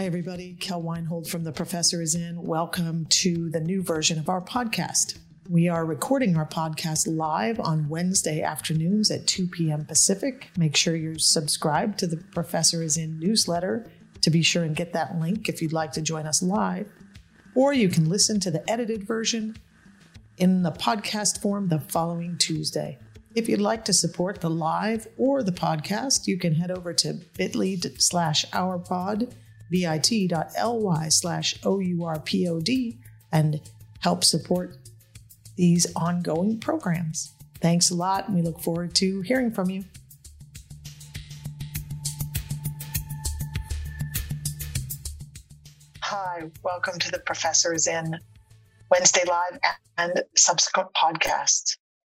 Hi, everybody. Kel Weinhold from The Professor is in. Welcome to the new version of our podcast. We are recording our podcast live on Wednesday afternoons at 2 p.m. Pacific. Make sure you're subscribed to the Professor is in newsletter to be sure and get that link if you'd like to join us live. Or you can listen to the edited version in the podcast form the following Tuesday. If you'd like to support the live or the podcast, you can head over to bit.ly slash ourpod, bit.ly slash OURPOD, and help support these ongoing programs. Thanks a lot, and we look forward to hearing from you. Hi, welcome to the Professor's in Wednesday Live and subsequent podcasts.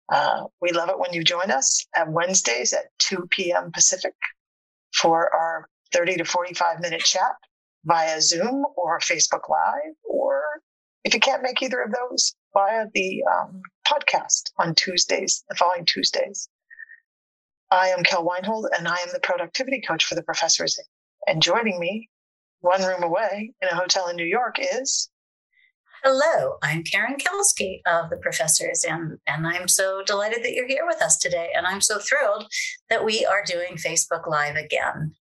Uh, we love it when you join us at Wednesdays at 2 p.m. Pacific for our 30 to 45 minute chat via Zoom or Facebook Live, or if you can't make either of those, via the um, podcast on Tuesdays, the following Tuesdays. I am Kel Weinhold, and I am the productivity coach for the professors. And joining me, one room away in a hotel in New York, is Hello, I'm Karen Kelsky of The Professors, and, and I'm so delighted that you're here with us today. And I'm so thrilled that we are doing Facebook Live again.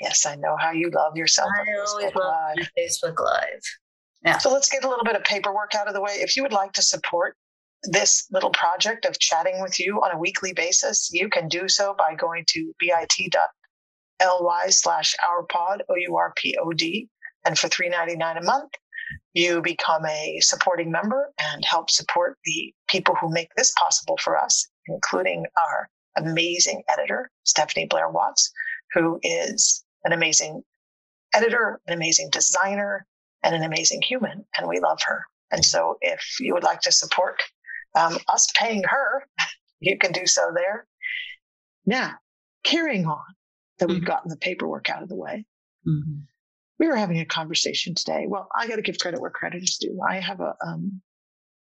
Yes, I know how you love yourself. I always love Live. Facebook Live. Yeah. So let's get a little bit of paperwork out of the way. If you would like to support this little project of chatting with you on a weekly basis, you can do so by going to bit.ly slash ourpod, O-U-R-P-O-D. And for $3.99 a month, you become a supporting member and help support the people who make this possible for us, including our amazing editor, Stephanie Blair Watts, who is an amazing editor, an amazing designer, and an amazing human. And we love her. And so if you would like to support um, us paying her, you can do so there. Now, carrying on that we've mm-hmm. gotten the paperwork out of the way. Mm-hmm we were having a conversation today. Well, I got to give credit where credit is due. I have a um,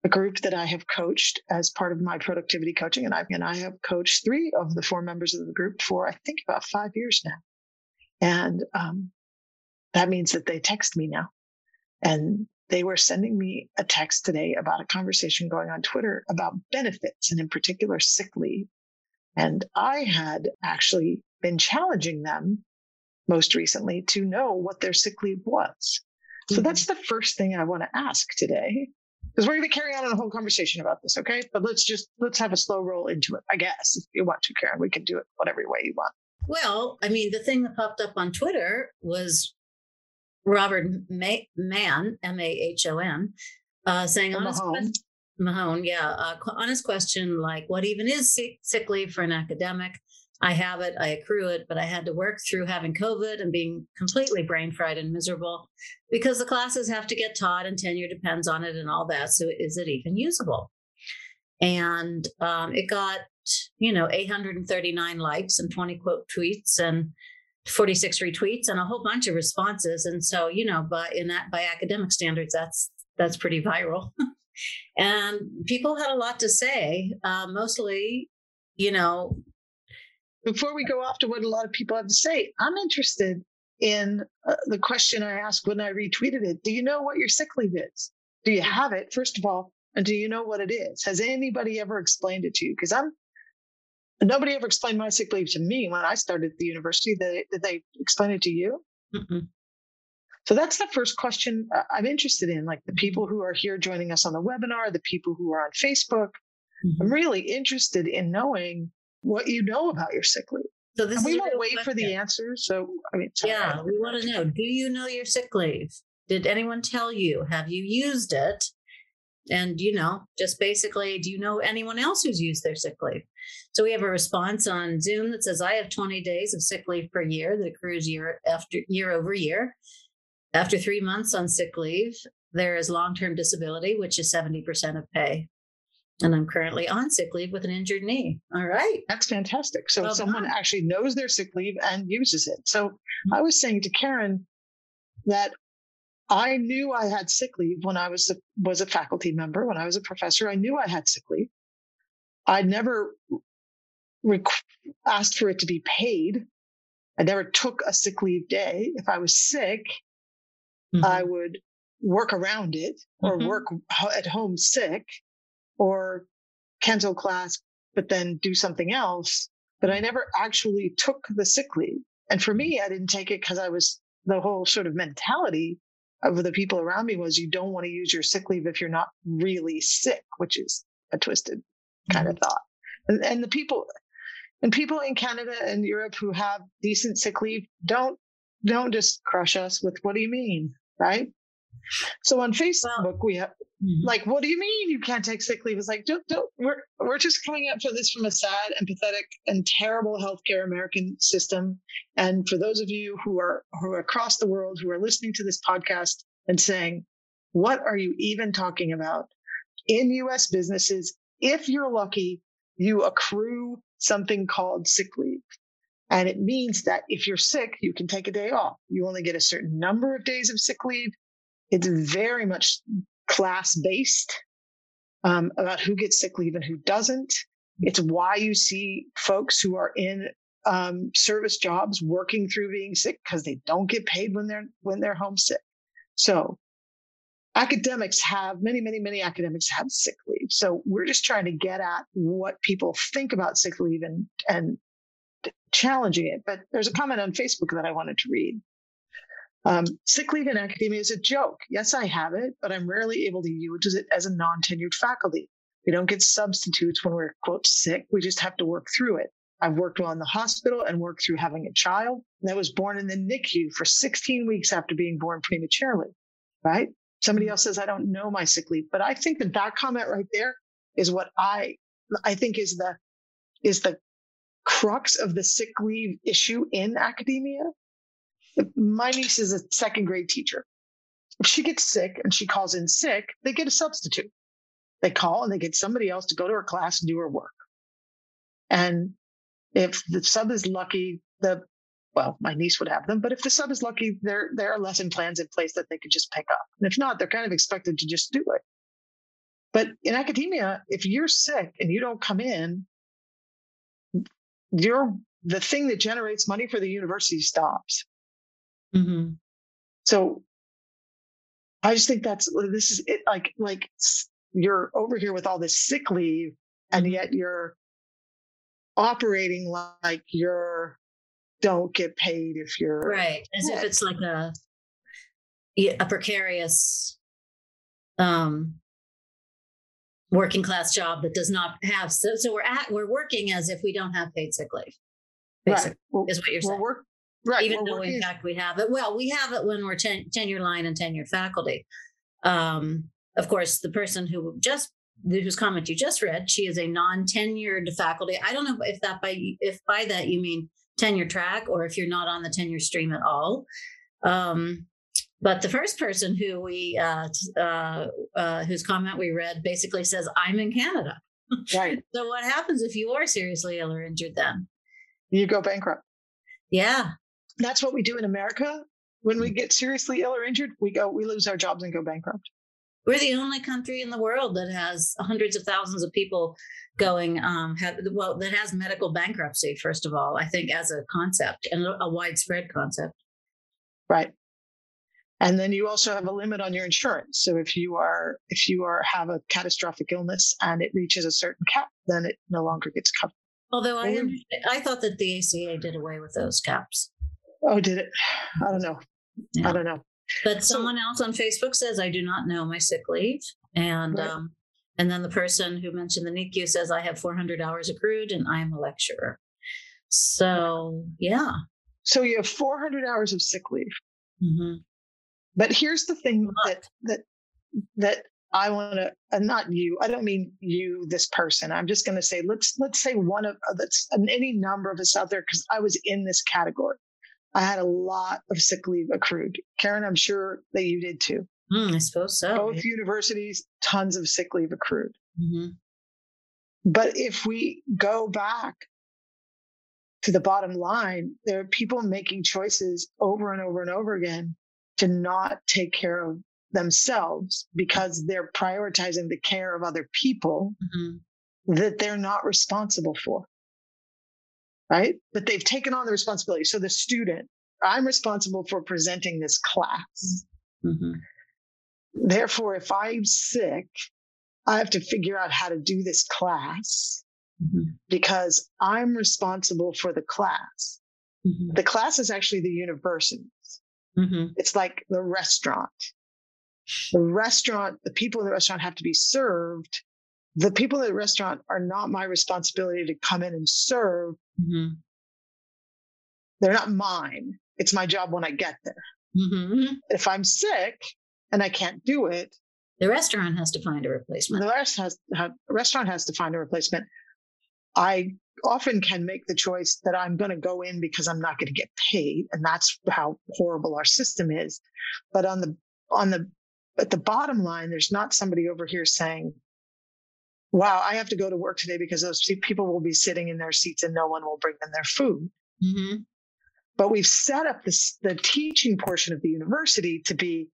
a group that I have coached as part of my productivity coaching, and I and I have coached three of the four members of the group for I think about five years now, and um, that means that they text me now, and they were sending me a text today about a conversation going on Twitter about benefits and in particular sick leave, and I had actually been challenging them most recently to know what their sick leave was. Mm-hmm. So that's the first thing I want to ask today. Because we're going to carry on a whole conversation about this, okay? But let's just let's have a slow roll into it. I guess if you want to, Karen, we can do it whatever way you want. Well, I mean, the thing that popped up on Twitter was Robert May- Mann, M A H O N, uh, saying honest Mahone. Mahone, yeah, uh, honest question like, what even is sick, sick leave for an academic? I have it, I accrue it, but I had to work through having COVID and being completely brain fried and miserable because the classes have to get taught and tenure depends on it and all that. So is it even usable? And um, it got, you know, 839 likes and 20 quote tweets and 46 retweets and a whole bunch of responses. And so, you know, by in that by academic standards, that's that's pretty viral. and people had a lot to say, uh, mostly, you know, before we go off to what a lot of people have to say, I'm interested in uh, the question I asked when I retweeted it. Do you know what your sick leave is? Do you have it, first of all? And do you know what it is? Has anybody ever explained it to you? Because I'm nobody ever explained my sick leave to me when I started the university. Did they, did they explain it to you? Mm-mm. So that's the first question uh, I'm interested in. Like the people who are here joining us on the webinar, the people who are on Facebook. Mm-hmm. I'm really interested in knowing what you know about your sick leave. So this and we won't wait question. for the answers. So I mean, yeah, we want to know: Do you know your sick leave? Did anyone tell you? Have you used it? And you know, just basically, do you know anyone else who's used their sick leave? So we have a response on Zoom that says, "I have 20 days of sick leave per year that accrues year after year over year. After three months on sick leave, there is long-term disability, which is 70% of pay and I'm currently on sick leave with an injured knee. All right. That's fantastic. So well someone done. actually knows their sick leave and uses it. So mm-hmm. I was saying to Karen that I knew I had sick leave when I was a, was a faculty member, when I was a professor. I knew I had sick leave. I never asked for it to be paid. I never took a sick leave day. If I was sick, mm-hmm. I would work around it or mm-hmm. work at home sick or cancel class, but then do something else. But I never actually took the sick leave. And for me, I didn't take it because I was the whole sort of mentality of the people around me was you don't want to use your sick leave if you're not really sick, which is a twisted kind mm-hmm. of thought. And, and the people, and people in Canada and Europe who have decent sick leave don't don't just crush us with what do you mean, right? So on Facebook, we have mm-hmm. like, what do you mean you can't take sick leave? It's like, don't, don't, we're we're just coming up for this from a sad and pathetic and terrible healthcare American system. And for those of you who are who are across the world who are listening to this podcast and saying, what are you even talking about? In US businesses, if you're lucky, you accrue something called sick leave. And it means that if you're sick, you can take a day off. You only get a certain number of days of sick leave. It's very much class based um, about who gets sick leave and who doesn't. It's why you see folks who are in um, service jobs working through being sick because they don't get paid when they're when they're homesick. So academics have many, many, many academics have sick leave. So we're just trying to get at what people think about sick leave and and challenging it. But there's a comment on Facebook that I wanted to read. Um, sick leave in academia is a joke. Yes, I have it, but I'm rarely able to use it as a non-tenured faculty. We don't get substitutes when we're quote sick. We just have to work through it. I've worked while in the hospital and worked through having a child that was born in the NICU for 16 weeks after being born prematurely. Right? Somebody else says, I don't know my sick leave. But I think that that comment right there is what I, I think is the, is the crux of the sick leave issue in academia. My niece is a second grade teacher. If she gets sick and she calls in sick, they get a substitute. They call and they get somebody else to go to her class and do her work. And if the sub is lucky, the well, my niece would have them. But if the sub is lucky, there there are lesson plans in place that they could just pick up. And if not, they're kind of expected to just do it. But in academia, if you're sick and you don't come in, you're the thing that generates money for the university stops. Mm-hmm. So I just think that's this is it like like you're over here with all this sick leave and mm-hmm. yet you're operating like you're don't get paid if you're right as if it's like a a precarious um working class job that does not have so, so we're at we're working as if we don't have paid sick leave basically right. is what you're saying work, right even though in fact we have it well we have it when we're ten, tenure line and tenured faculty um of course the person who just whose comment you just read she is a non-tenured faculty i don't know if that by if by that you mean tenure track or if you're not on the tenure stream at all. Um, but the first person who we uh, uh, uh, whose comment we read basically says, "I'm in Canada." Right. so what happens if you are seriously ill or injured? Then you go bankrupt. Yeah, that's what we do in America. When we get seriously ill or injured, we go, we lose our jobs and go bankrupt. We're the only country in the world that has hundreds of thousands of people going um, have, well that has medical bankruptcy first of all i think as a concept and a, a widespread concept. Right. And then you also have a limit on your insurance. So if you are if you are have a catastrophic illness and it reaches a certain cap then it no longer gets covered. Although i i thought that the aca did away with those caps oh did it i don't know yeah. i don't know but so, someone else on facebook says i do not know my sick leave and right. um, and then the person who mentioned the NICU says, I have 400 hours accrued and I'm a lecturer. So, yeah. So you have 400 hours of sick leave. Mm-hmm. But here's the thing that, that, that I want to, and not you, I don't mean you, this person. I'm just going to say, let's, let's say one of that's any number of us out there, because I was in this category. I had a lot of sick leave accrued. Karen, I'm sure that you did too. Mm, I suppose so. Both universities, tons of sick leave accrued. Mm-hmm. But if we go back to the bottom line, there are people making choices over and over and over again to not take care of themselves because they're prioritizing the care of other people mm-hmm. that they're not responsible for. Right? But they've taken on the responsibility. So the student, I'm responsible for presenting this class. Mm-hmm. Therefore, if I'm sick, I have to figure out how to do this class mm-hmm. because I'm responsible for the class. Mm-hmm. The class is actually the university. Mm-hmm. It's like the restaurant. The restaurant, the people in the restaurant have to be served. The people in the restaurant are not my responsibility to come in and serve. Mm-hmm. They're not mine. It's my job when I get there. Mm-hmm. If I'm sick and I can't do it, the restaurant has to find a replacement. The rest has, have, restaurant has to find a replacement. I often can make the choice that I'm going to go in because I'm not going to get paid, and that's how horrible our system is. But on the on the at the bottom line, there's not somebody over here saying, "Wow, I have to go to work today because those people will be sitting in their seats and no one will bring them their food." Mm-hmm. But we've set up this the teaching portion of the university to be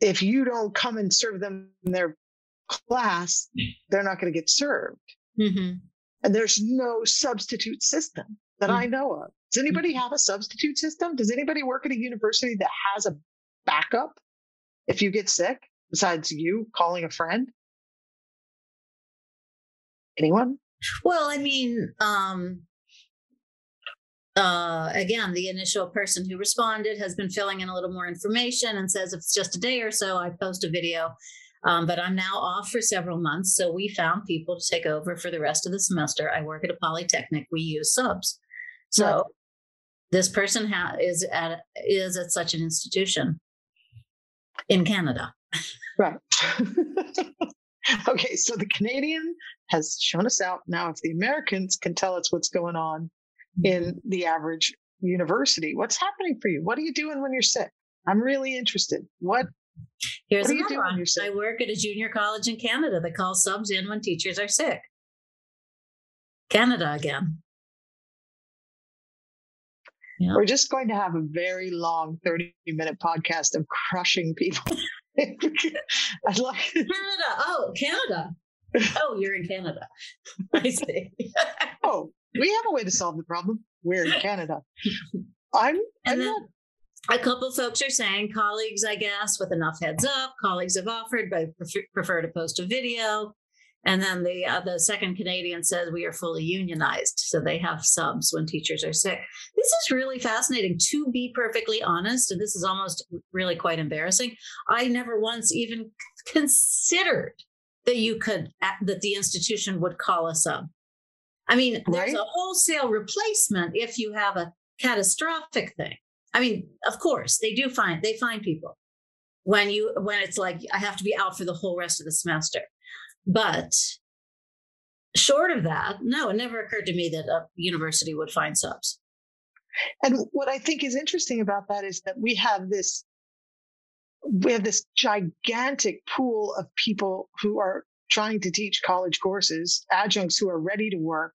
if you don't come and serve them in their class, they're not going to get served. Mm-hmm. And there's no substitute system that mm-hmm. I know of. Does anybody mm-hmm. have a substitute system? Does anybody work at a university that has a backup if you get sick besides you calling a friend? Anyone? Well, I mean, um, uh, again, the initial person who responded has been filling in a little more information and says if it's just a day or so, I post a video. Um, but I'm now off for several months. So we found people to take over for the rest of the semester. I work at a polytechnic. We use subs. So right. this person ha- is at is at such an institution in Canada. Right. okay, so the Canadian has shown us out. Now, if the Americans can tell us what's going on mm-hmm. in the average university. What's happening for you? What are you doing when you're sick? I'm really interested. What Here's what another one. I work at a junior college in Canada that calls subs in when teachers are sick. Canada again. Yeah. We're just going to have a very long 30 minute podcast of crushing people. I'd like Canada. Oh, Canada. Oh, you're in Canada. I see. oh, we have a way to solve the problem. We're in Canada. I'm, I'm not. A couple folks are saying colleagues, I guess, with enough heads up, colleagues have offered, but prefer, prefer to post a video. And then the uh, the second Canadian says we are fully unionized, so they have subs when teachers are sick. This is really fascinating. To be perfectly honest, and this is almost really quite embarrassing. I never once even considered that you could that the institution would call us up. I mean, there's a wholesale replacement if you have a catastrophic thing. I mean, of course, they do find they find people when you when it's like I have to be out for the whole rest of the semester. But short of that, no, it never occurred to me that a university would find subs. And what I think is interesting about that is that we have this we have this gigantic pool of people who are trying to teach college courses, adjuncts who are ready to work,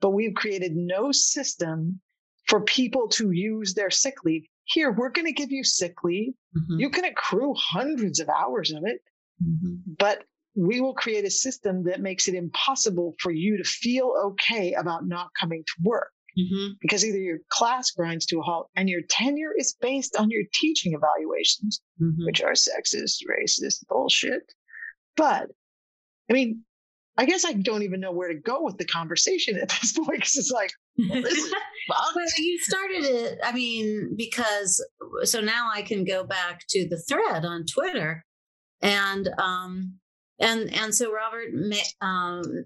but we've created no system for people to use their sick leave. Here, we're going to give you sick leave. Mm-hmm. You can accrue hundreds of hours of it, mm-hmm. but we will create a system that makes it impossible for you to feel okay about not coming to work. Mm-hmm. Because either your class grinds to a halt and your tenure is based on your teaching evaluations, mm-hmm. which are sexist, racist bullshit. But I mean, I guess I don't even know where to go with the conversation at this point because it's like, well, you started it. I mean, because so now I can go back to the thread on Twitter, and um, and and so Robert May, um,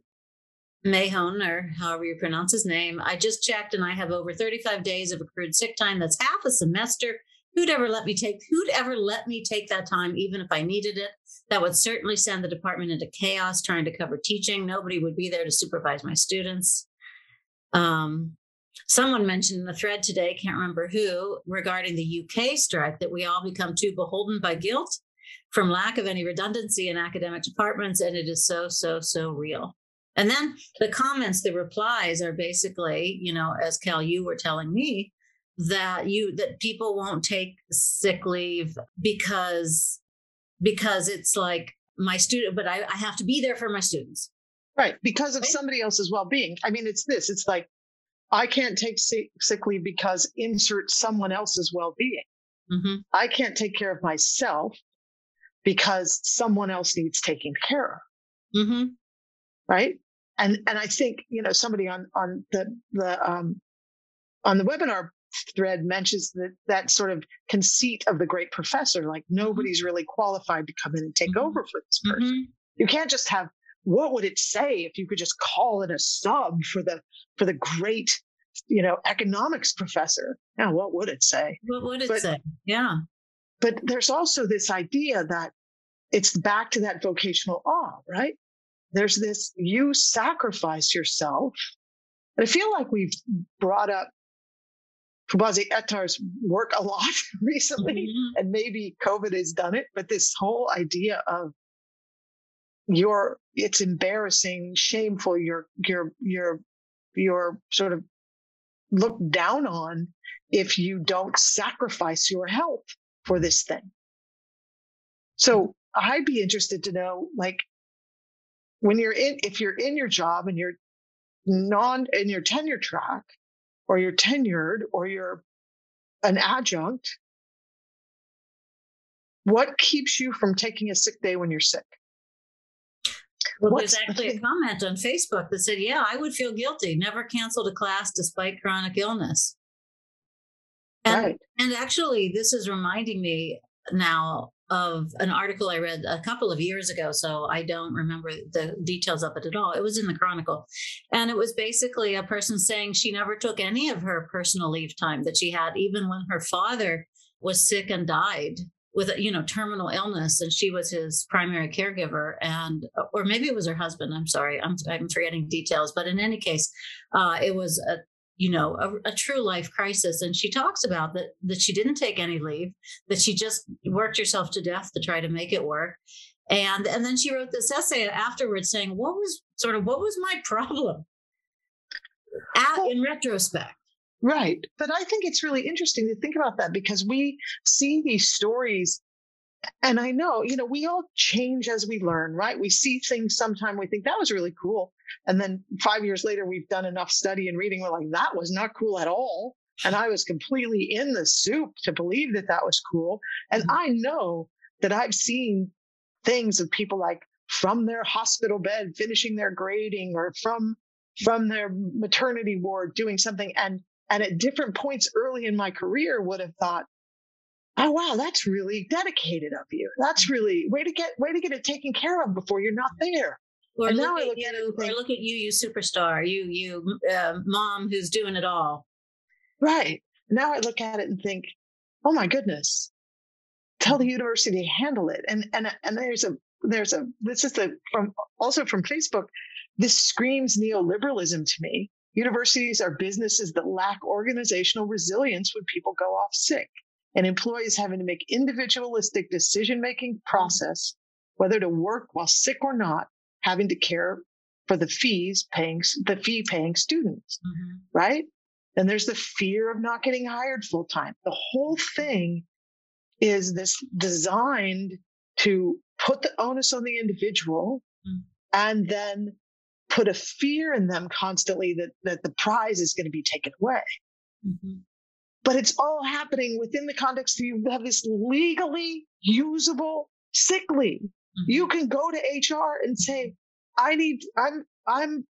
Mahone, or however you pronounce his name, I just checked, and I have over 35 days of accrued sick time. That's half a semester. Who'd ever let me take who'd ever let me take that time even if i needed it? That would certainly send the department into chaos trying to cover teaching. Nobody would be there to supervise my students. Um, someone mentioned in the thread today can't remember who regarding the uk strike that we all become too beholden by guilt from lack of any redundancy in academic departments and it is so so so real and then the comments the replies are basically you know as Kel you were telling me that you that people won't take sick leave because because it's like my student but I, I have to be there for my students right because of right? somebody else's well-being i mean it's this it's like I can't take sick, sick leave because insert someone else's well being. Mm-hmm. I can't take care of myself because someone else needs taking care of. Mm-hmm. Right. And and I think you know somebody on on the the um, on the webinar thread mentions that that sort of conceit of the great professor, like mm-hmm. nobody's really qualified to come in and take mm-hmm. over for this person. Mm-hmm. You can't just have what would it say if you could just call in a sub for the for the great you know economics professor now what would it say what would it but, say yeah but there's also this idea that it's back to that vocational awe right there's this you sacrifice yourself and i feel like we've brought up Fobazi Ettarh's work a lot recently, mm-hmm. and maybe COVID has done it, but this whole idea of your it's embarrassing, shameful, you're you're you're you're sort of looked down on if you don't sacrifice your health for this thing. So I'd be interested to know, like, when you're in, if you're in your job and you're non in your tenure track, or you're tenured, or you're an adjunct, what keeps you from taking a sick day when you're sick? Well, What's there's actually a comment on Facebook that said, Yeah, I would feel guilty. Never canceled a class despite chronic illness. And, right. and actually, this is reminding me now of an article I read a couple of years ago. So I don't remember the details of it at all. It was in the Chronicle. And it was basically a person saying she never took any of her personal leave time that she had, even when her father was sick and died with you know terminal illness and she was his primary caregiver and or maybe it was her husband i'm sorry i'm, I'm forgetting details but in any case uh, it was a you know a, a, true life crisis and she talks about that that she didn't take any leave that she just worked herself to death to try to make it work and and then she wrote this essay afterwards saying what was sort of what was my problem At, in retrospect Right. But I think it's really interesting to think about that because we see these stories. And I know, you know, we all change as we learn, right? We see things sometime, we think that was really cool. And then five years later, we've done enough study and reading. We're like, that was not cool at all. And I was completely in the soup to believe that that was cool. And mm-hmm. I know that I've seen things of people like from their hospital bed finishing their grading or from from their maternity ward doing something and and at different points early in my career would have thought, oh wow, that's really dedicated of you. That's really way to get way to get it taken care of before you're not there. Or and look now I look you, at or look at you, you superstar, you you uh, mom who's doing it all. Right. Now I look at it and think, oh my goodness, tell the university to handle it. And and and there's a there's a this is the from also from Facebook. This screams neoliberalism to me Universities are businesses that lack organizational resilience when people go off sick and employees having to make individualistic decision making process, whether to work while sick or not, having to care for the fees paying the fee paying students, mm-hmm. right? Then there's the fear of not getting hired full time. The whole thing is this designed to put the onus on the individual mm-hmm. and then put a fear in them constantly that, that the prize is going to be taken away. Mm-hmm. But it's all happening within the context of you have this legally usable sick leave. Mm-hmm. You can go to HR and say, I need, I'm, I'm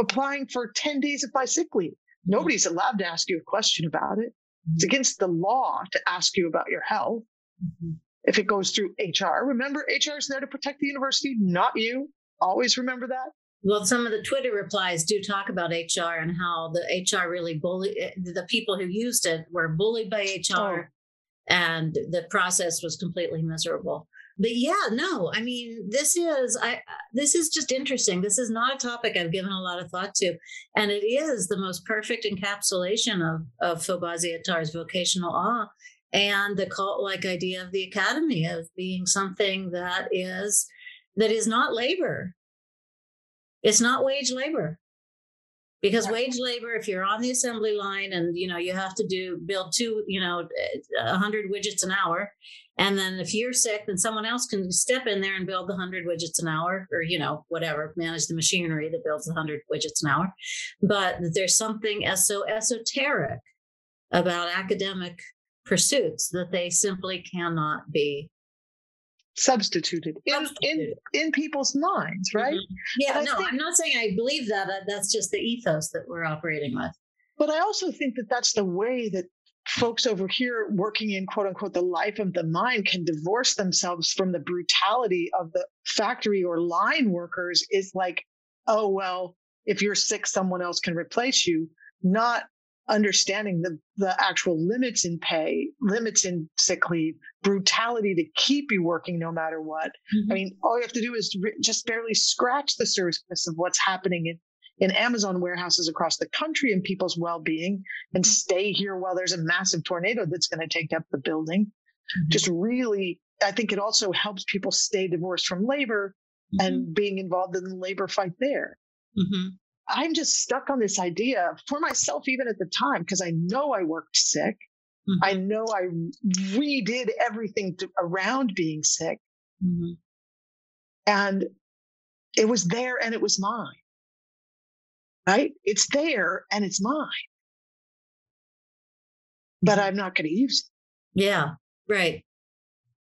applying for 10 days of my sick leave. Mm-hmm. Nobody's allowed to ask you a question about it. It's mm-hmm. against the law to ask you about your health. Mm-hmm. If it goes through HR, remember HR is there to protect the university, not you. Always remember that. Well, some of the Twitter replies do talk about HR and how the HR really bully eh, the people who used it were bullied by HR oh. and the process was completely miserable. But yeah, no, I mean, this is I this is just interesting. This is not a topic I've given a lot of thought to. And it is the most perfect encapsulation of, of Fobazi Ettarh's vocational awe and the cult-like idea of the academy of being something that is that is not labor it's not wage labor. because yeah. wage labor if you're on the assembly line and you know you have to do build two you know eh, 100 widgets an hour and then if you're sick then someone else can step in there and build the 100 widgets an hour or you know whatever manage the machinery that builds the 100 widgets an hour but there's something so esoteric about academic pursuits that they simply cannot be substituted, in in in people's minds right? Mm-hmm. yeah no think, i'm not saying i believe that that's just the ethos that we're operating with. But i also think that that's the way that folks over here working in quote unquote the life of the mind can divorce themselves from the brutality of the factory or line workers is like oh well if you're sick someone else can replace you not understanding the, the actual limits in pay, limits in sick leave, brutality to keep you working no matter what. Mm-hmm. I mean, all you have to do is just barely scratch the surface of what's happening in, in Amazon warehouses across the country and people's well being and mm-hmm. stay here while there's a massive tornado that's going to take up the building. Mm-hmm. Just really, I think it also helps people stay divorced from labor and mm-hmm. being involved in the labor fight there. Mm-hmm. I'm just stuck on this idea for myself, even at the time, because I know I worked sick. Mm-hmm. I know I redid everything to, around being sick. Mm-hmm. And it was there and it was mine. Right? It's there and it's mine. But I'm not going to use it. Yeah, right.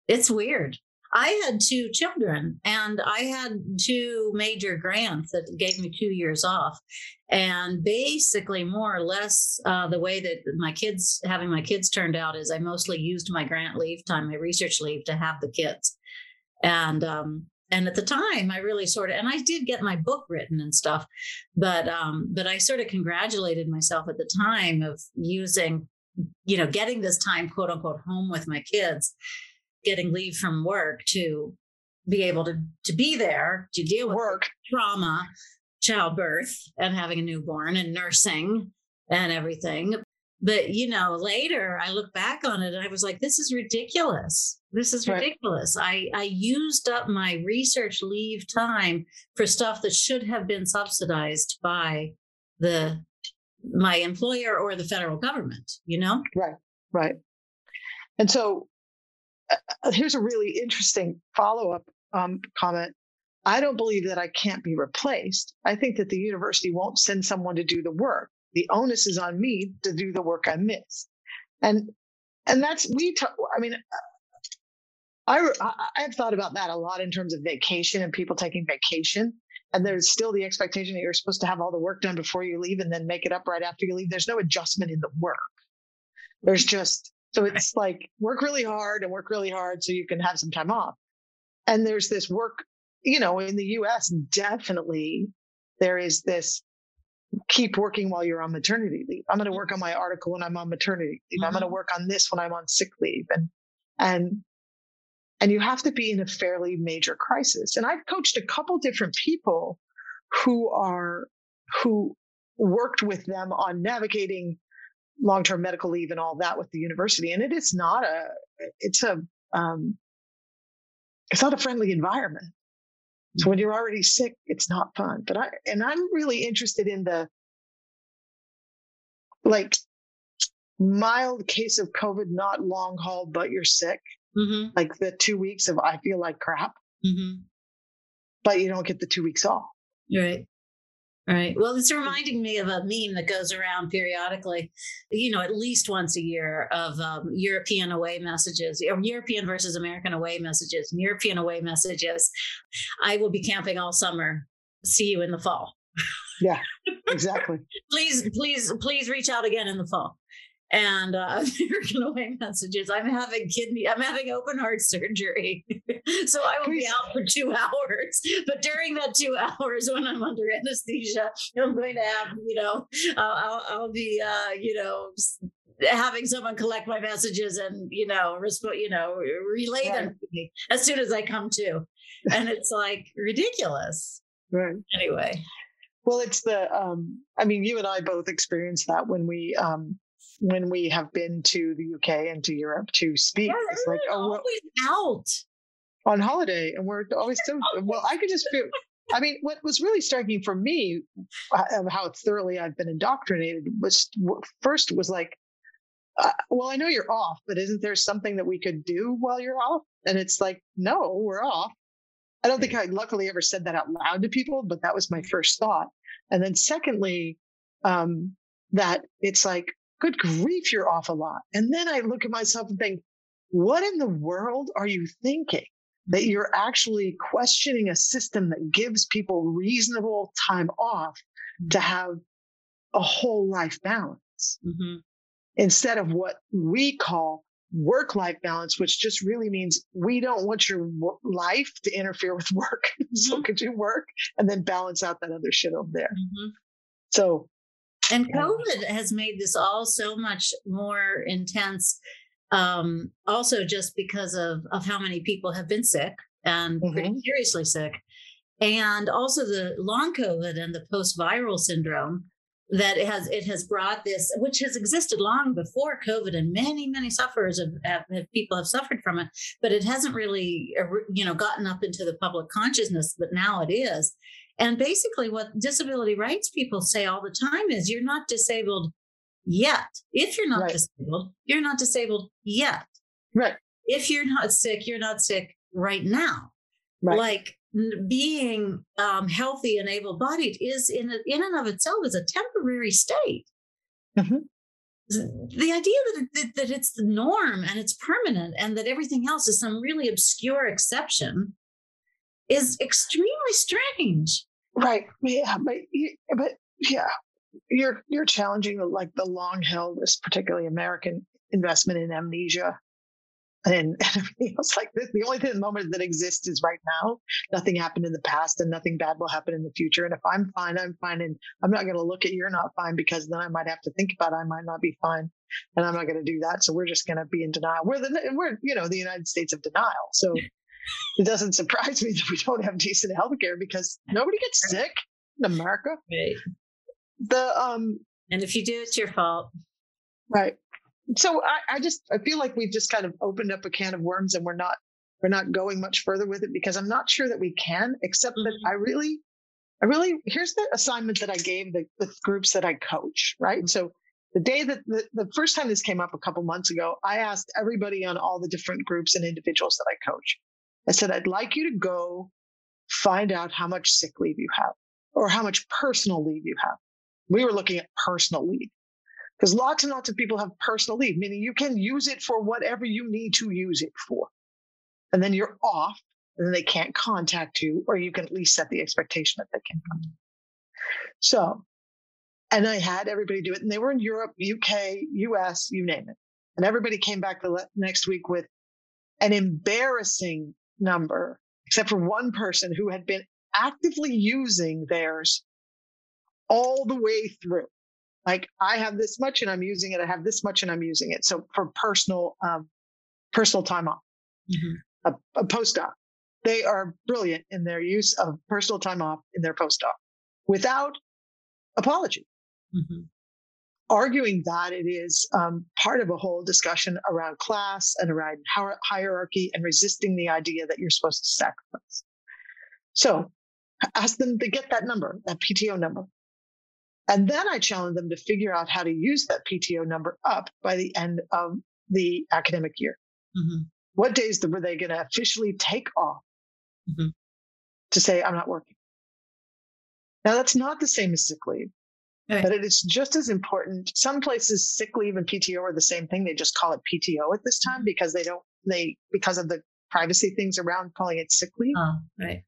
It's weird. I had two children and I had two major grants that gave me two years off. And basically, more or less, uh, the way that my kids, having my kids turned out is I mostly used my grant leave time, my research leave to have the kids. And, um, and at the time i really sort of and i did get my book written and stuff but um but i sort of congratulated myself at the time of using you know getting this time quote unquote home with my kids getting leave from work to be able to to be there to deal with work. trauma childbirth and having a newborn and nursing and everything. But you know later i look back on it and i was like this is ridiculous. This is ridiculous. Right. i i used up my research leave time for stuff that should have been subsidized by the my employer or the federal government you know? Right right. And so uh, here's a really interesting follow up um, comment. I don't believe that I can't be replaced. I think that the university won't send someone to do the work. The onus is on me to do the work I miss. And and that's we. I mean, I I've thought about that a lot in terms of vacation and people taking vacation. And there's still the expectation that you're supposed to have all the work done before you leave and then make it up right after you leave. There's no adjustment in the work. There's just so it's like work really hard and work really hard so you can have some time off. And there's this work, you know, in the US, definitely there is this keep working while you're on maternity leave. I'm going to work on my article when I'm on maternity leave. Mm-hmm. I'm going to work on this when I'm on sick leave. And, and, and you have to be in a fairly major crisis. And I've coached a couple different people who are, who worked with them on navigating long-term medical leave and all that with the university and it is not a it's a um, it's not a friendly environment. So when you're already sick it's not fun but i and i'm really interested in the like mild case of covid not long haul but you're sick mm-hmm. like the two weeks of i feel like crap. Mm-hmm. but you don't get the two weeks off. Right Right. Well, it's reminding me of a meme that goes around periodically, you know, at least once a year of um, European away messages, or European versus American away messages, European away messages. I will be camping all summer. See you in the fall. Yeah, exactly. please, please, please reach out again in the fall and uh, American away messages. I'm having kidney, I'm having open heart surgery. so I will be out for two hours. But during that two hours when I'm under anesthesia, I'm going to have, you know, uh, I'll, I'll, be, uh, you know, having someone collect my messages and, you know, resp- you know, relay right. them to me as soon as I come to. And it's like ridiculous. Right. Anyway. Well, it's the, um, I mean, you and I both experienced that when we, um, when we have been to the UK and to Europe to speak. Yeah, it's like, oh, we're always out on holiday, and we're always so well. I could just feel. I mean, what was really striking for me, uh, how thoroughly I've been indoctrinated, was first was like, uh, well, I know you're off, but isn't there something that we could do while you're off? And it's like, no, we're off. I don't think I luckily ever said that out loud to people, but that was my first thought. And then secondly, um, that it's like, good grief, you're off a lot. And then I look at myself and think, what in the world are you thinking? That you're actually questioning a system that gives people reasonable time off to mm-hmm. have a whole life balance mm-hmm. instead of what we call work life balance, which just really means we don't want your life to interfere with work. Mm-hmm. so could you work and then balance out that other shit over there? Mm-hmm. So, and COVID has made this all so much more intense. Um, also, just because of of how many people have been sick and mm-hmm. pretty seriously sick, and also the long COVID and the post viral syndrome that it has it has brought this which has existed long before covid and many many sufferers have, have, have, people have suffered from it but it hasn't really uh, you know gotten up into the public consciousness but now it is and basically what disability rights people say all the time is you're not disabled yet if you're not right. disabled you're not disabled yet right if you're not sick you're not sick right now right. like being um, healthy and able-bodied is in in and of itself is a temporary state. Mm-hmm. The idea that, it, that it's the norm and it's permanent and that everything else is some really obscure exception is extremely strange. Right. Yeah. But but yeah, you're you're challenging like the long held, this particularly American investment in amnesia and, everything else like this. The only thing, the moment that exists is right now. Nothing happened in the past, and nothing bad will happen in the future. And if I'm fine, I'm fine, and I'm not going to look at you're not fine because then I might have to think about I might not be fine, and I'm not going to do that. So we're just going to be in denial. We're the we're you know the United States of denial. So it doesn't surprise me that we don't have decent health care because nobody gets sick in America. Right. The um. And if you do, it's your fault. Right so I, I just I feel like we've just kind of opened up a can of worms and we're not we're not going much further with it because I'm not sure that we can, except mm-hmm. that I really I really here's the assignment that I gave the, the groups that I coach, right? Mm-hmm. So the day that the, the first time this came up a couple months ago, I asked everybody on all the different groups and individuals that I coach. I said, I'd like you to go find out how much sick leave you have or how much personal leave you have. We were looking at personal leave. Because lots and lots of people have personal leave, meaning you can use it for whatever you need to use it for. And then you're off, and then they can't contact you, or you can at least set the expectation that they can come. So, and I had everybody do it, and they were in Europe, UK, US, you name it. And everybody came back the next week with an embarrassing number, except for one person who had been actively using theirs all the way through like I have this much and I'm using it. I have this much and I'm using it. So for personal, um, personal time off, mm-hmm. a, a postdoc, they are brilliant in their use of personal time off in their postdoc without apology. Mm-hmm. Arguing that it is um, part of a whole discussion around class and around hierarchy and resisting the idea that you're supposed to sacrifice. So ask them to get that number, that PTO number, and then I challenge them to figure out how to use that PTO number up by the end of the academic year. Mm-hmm. What days were they going to officially take off mm-hmm. to say, I'm not working? Now, that's not the same as sick leave, right. but it is just as important. Some places, sick leave and PTO are the same thing. They just call it PTO at this time because they don't, they, because of the privacy things around calling it sick leave. Oh, right.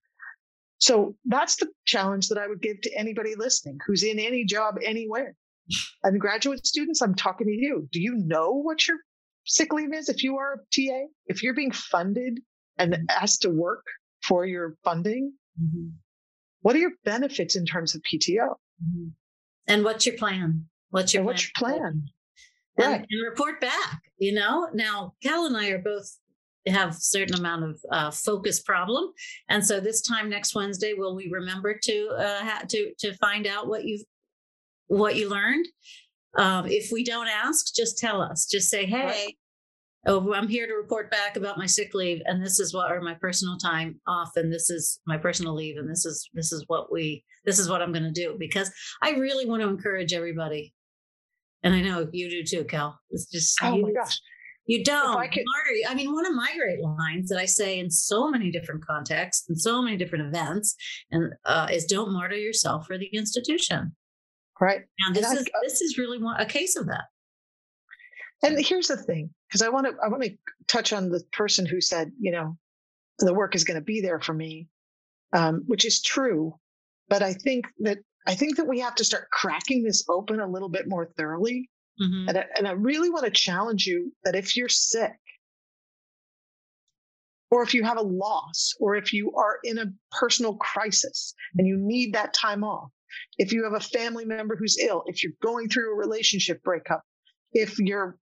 So that's the challenge that I would give to anybody listening who's in any job anywhere. And graduate students, I'm talking to you. Do you know what your sick leave is if you are a TA? If you're being funded and mm-hmm. asked to work for your funding, mm-hmm. what are your benefits in terms of PTO? Mm-hmm. And what's your plan? What's your plan? What's your plan? Right. And, and report back. You know, now Kel and I are both have certain amount of uh, focus problem and so this time next wednesday will we remember to uh, to to find out what you've what you learned um, if we don't ask just tell us just say hey oh, I'm here to report back about my sick leave, and this is what, or my personal time off, and this is my personal leave, and this is this is what we, this is what I'm going to do because I really want to encourage everybody, and I know you do too, Kel. It's just oh you, my gosh, you don't I, could, martyr. I mean, one of my great lines that I say in so many different contexts and so many different events, and uh, is "Don't martyr yourself for the institution." Right. And this and is I, this is really one, a case of that. And here's the thing, because I want to I want to touch on the person who said, you know, the work is going to be there for me, um, which is true. But I think that I think that we have to start cracking this open a little bit more thoroughly. Mm-hmm. And, I, and I really want to challenge you that if you're sick, or if you have a loss, or if you are in a personal crisis and you need that time off, if you have a family member who's ill, if you're going through a relationship breakup, if you're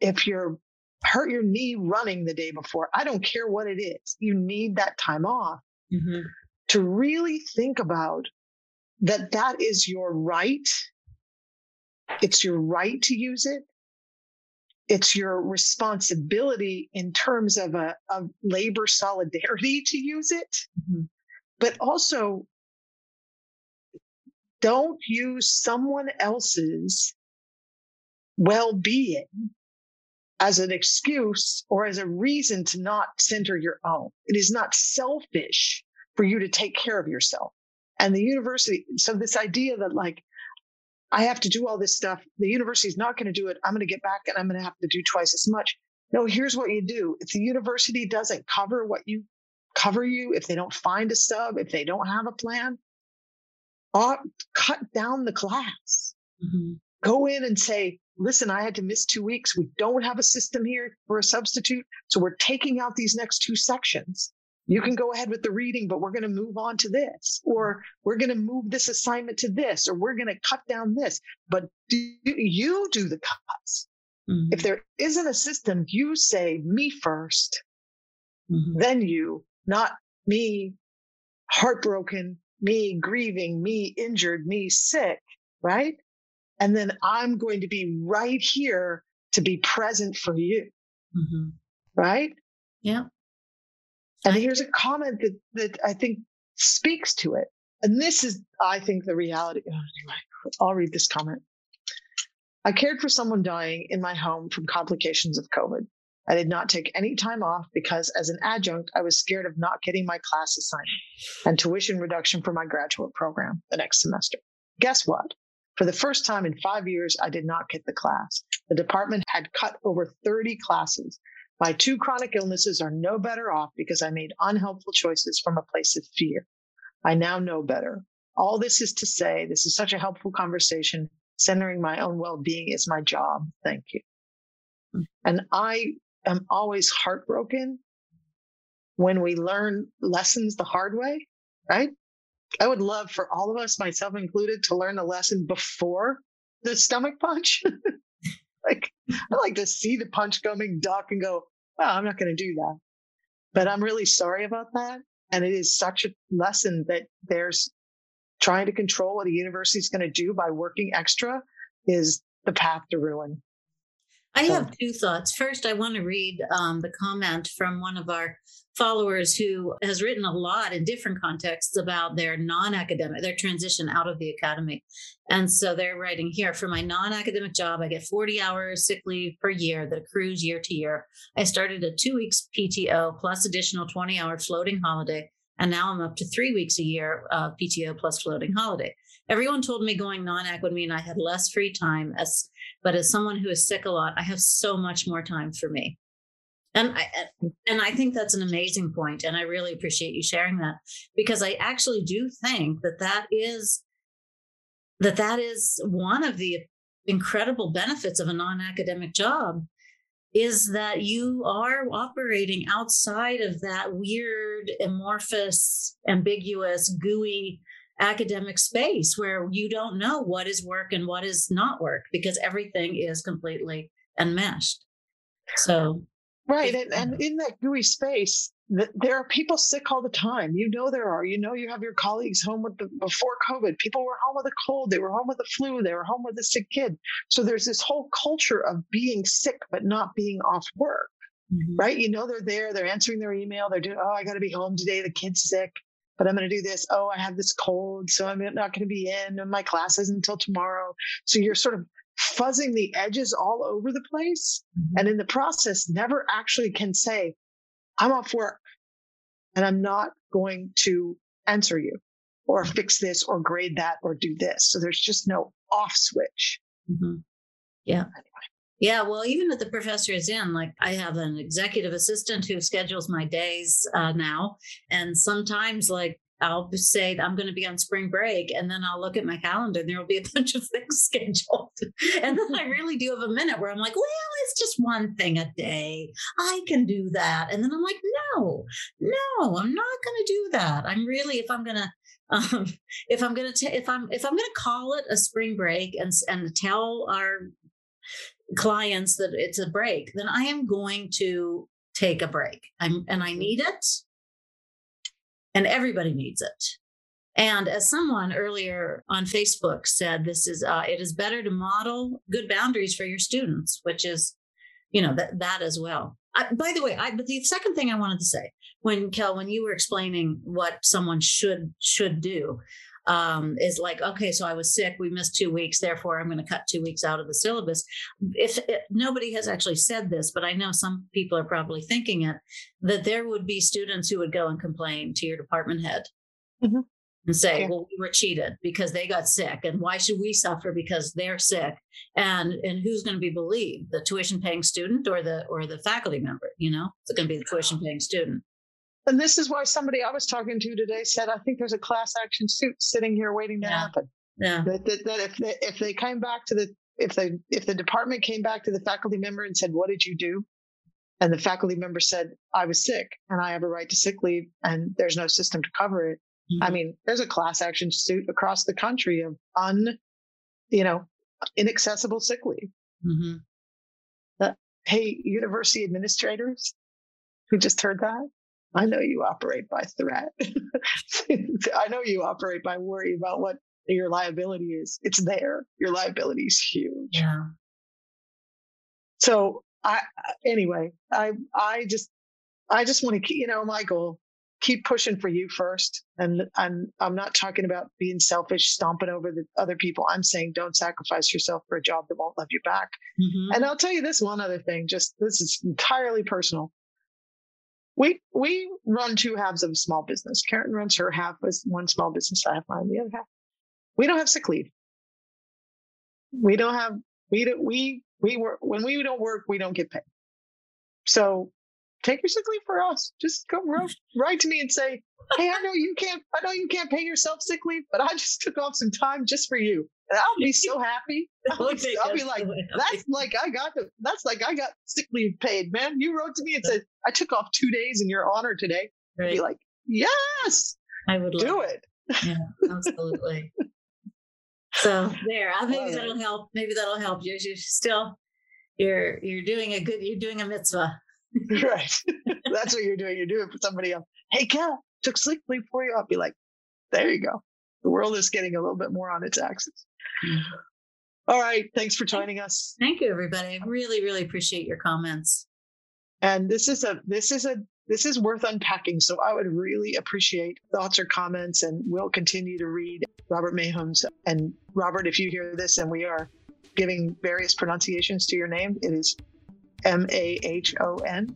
if you're hurt your knee running the day before, I don't care what it is, you need that time off mm-hmm. to really think about that that is your right. It's your right to use it. It's your responsibility in terms of a, a labor solidarity to use it. Mm-hmm. But also, don't use someone else's well being as an excuse or as a reason to not center your own. It is not selfish for you to take care of yourself. And the university, so this idea that like, I have to do all this stuff, the university is not going to do it. I'm going to get back and I'm going to have to do twice as much. No, here's what you do. If the university doesn't cover what you cover you, if they don't find a sub, if they don't have a plan, uh, cut down the class. Mm-hmm. Go in and say, listen, I had to miss two weeks. We don't have a system here for a substitute. So we're taking out these next two sections. You can go ahead with the reading, but we're going to move on to this, or we're going to move this assignment to this, or we're going to cut down this. But do you do the cuts? Mm-hmm. If there isn't a system, you say me 1st mm-hmm. then you, not me heartbroken, me grieving, me injured, me sick, right? And then I'm going to be right here to be present for you. Mm-hmm. Right? Yeah. And here's a comment that, that I think speaks to it. And this is, I think, the reality. Oh, anyway, I'll read this comment. I cared for someone dying in my home from complications of COVID. I did not take any time off because, as an adjunct, I was scared of not getting my class assignment and tuition reduction for my graduate program the next semester. Guess what? For the first time in five years, I did not get the class. The department had cut over 30 classes. My two chronic illnesses are no better off because I made unhelpful choices from a place of fear. I now know better. All this is to say, this is such a helpful conversation. Centering my own well being is my job. Thank you. And I am always heartbroken when we learn lessons the hard way, right? I would love for all of us, myself included, to learn the lesson before the stomach punch. like I like to see the punch coming, duck, and go, "Well, I'm not going to do that." But I'm really sorry about that. And it is such a lesson that there's trying to control what a university is going to do by working extra is the path to ruin. I have two thoughts. First, I want to read um, the comment from one of our followers who has written a lot in different contexts about their non academic, their transition out of the academy. And so they're writing here for my non academic job, I get 40 hours sick leave per year that accrues year to year. I started a two weeks PTO plus additional 20 hour floating holiday. And now I'm up to three weeks a year of PTO plus floating holiday. Everyone told me going non-ac would mean I had less free time. As but as someone who is sick a lot, I have so much more time for me. And I and I think that's an amazing point, and I really appreciate you sharing that because I actually do think that that is that that is one of the incredible benefits of a non-academic job is that you are operating outside of that weird amorphous ambiguous gooey academic space where you don't know what is work and what is not work because everything is completely enmeshed. So, right. And, and in that gooey space, there are people sick all the time. You know there are. You know you have your colleagues home with the before COVID. People were home with a cold. They were home with a flu. They were home with a sick kid. So there's this whole culture of being sick but not being off work. mm-hmm. right? You know they're there, they're answering their email, they're doing, oh, I got to be home today, the kid's sick, but I'm going to do this. Oh, I have this cold, so I'm not going to be in my classes until tomorrow. So you're sort of fuzzing the edges all over the place. Mm-hmm. And in the process, never actually can say, I'm off work and I'm not going to answer you or fix this or grade that or do this. So there's just no off switch. Mm-hmm. Yeah. Anyway. Yeah, well, even at the professor is in, like I have an executive assistant who schedules my days uh, now, and sometimes like I'll say I'm going to be on spring break, and then I'll look at my calendar, and there will be a bunch of things scheduled, and then I really do have a minute where I'm like, well, it's just one thing a day. I can do that, and then I'm like, no, no, I'm not going to do that. I'm really, if I'm going to um, if I'm gonna if I'm if I'm gonna call it a spring break and and tell our clients that it's a break, then I am going to take a break. I'm and I need it, and everybody needs it. And as someone earlier on Facebook said, this is uh, it is better to model good boundaries for your students, which is, you know, that that as well. I, by the way, I but the second thing I wanted to say when Kel, when you were explaining what someone should should do, um, is like, okay, so I was sick, we missed two weeks, therefore I'm going to cut two weeks out of the syllabus. If it, nobody has actually said this, but I know some people are probably thinking it, that there would be students who would go and complain to your department head. Mm-hmm and say, yeah. well, we were cheated because they got sick. And why should we suffer because they're sick? And and who's going to be believed? The tuition paying student or the or the faculty member, you know? It's going to be the tuition paying student. And this is why somebody I was talking to today said, I think there's a class action suit sitting here waiting to yeah. happen. Yeah. That, that, that if they if they came back to the if they if the department came back to the faculty member and said, What did you do? And the faculty member said, I was sick and I have a right to sick leave and there's no system to cover it Mm-hmm. I mean, there's a class action suit across the country of un, you know, inaccessible sick leave. Mm-hmm. Uh, hey, university administrators who just heard that, I know you operate by threat. I know you operate by worry about what your liability is. It's there. Your liability is huge. Yeah. So I anyway, I I just I just want to keep, you know, my goal keep pushing for you first. And I'm I'm not talking about being selfish, stomping over the other people. I'm saying don't sacrifice yourself for a job that won't love you back. Mm-hmm. And I'll tell you this one other thing. Just this is entirely personal. We we run two halves of a small business. Karen runs her half as one small business. I have mine the other half. We don't have sick leave. We don't have we don't we we work when we don't work we don't get paid. So take your sick leave for us. Just come write to me and say, Hey, I know you can't, I know you can't pay yourself sick leave, but I just took off some time just for you. And I'll be so happy. I'll be, I'll be like, that's like, I got the, that's like, I got sick leave paid, man. You wrote to me and said, I took off two days in your honor today. Right. I'd be like, yes, I would do it. it. Yeah, absolutely. so there, I, maybe that'll help. Maybe that'll help you. You're still, you're, you're doing a good, you're doing a mitzvah. right. That's what you're doing. You're doing it for somebody else. Hey, Kel, took sleep leave for you. I'll be like, there you go. The world is getting a little bit more on its axis. Mm-hmm. All right. Thanks for joining us. Thank you, everybody. I really, really appreciate your comments. And this is a this is a this is worth unpacking. So I would really appreciate thoughts or comments, and we'll continue to read Robert Mahon's. And Robert, if you hear this, and we are giving various pronunciations to your name, it is M A H O N.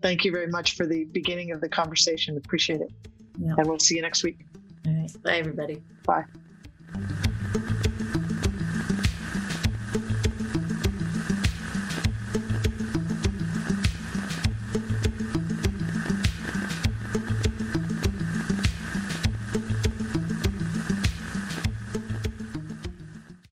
Thank you very much for the beginning of the conversation. Appreciate it. Yeah. And we'll see you next week. All right. Bye, everybody. Bye.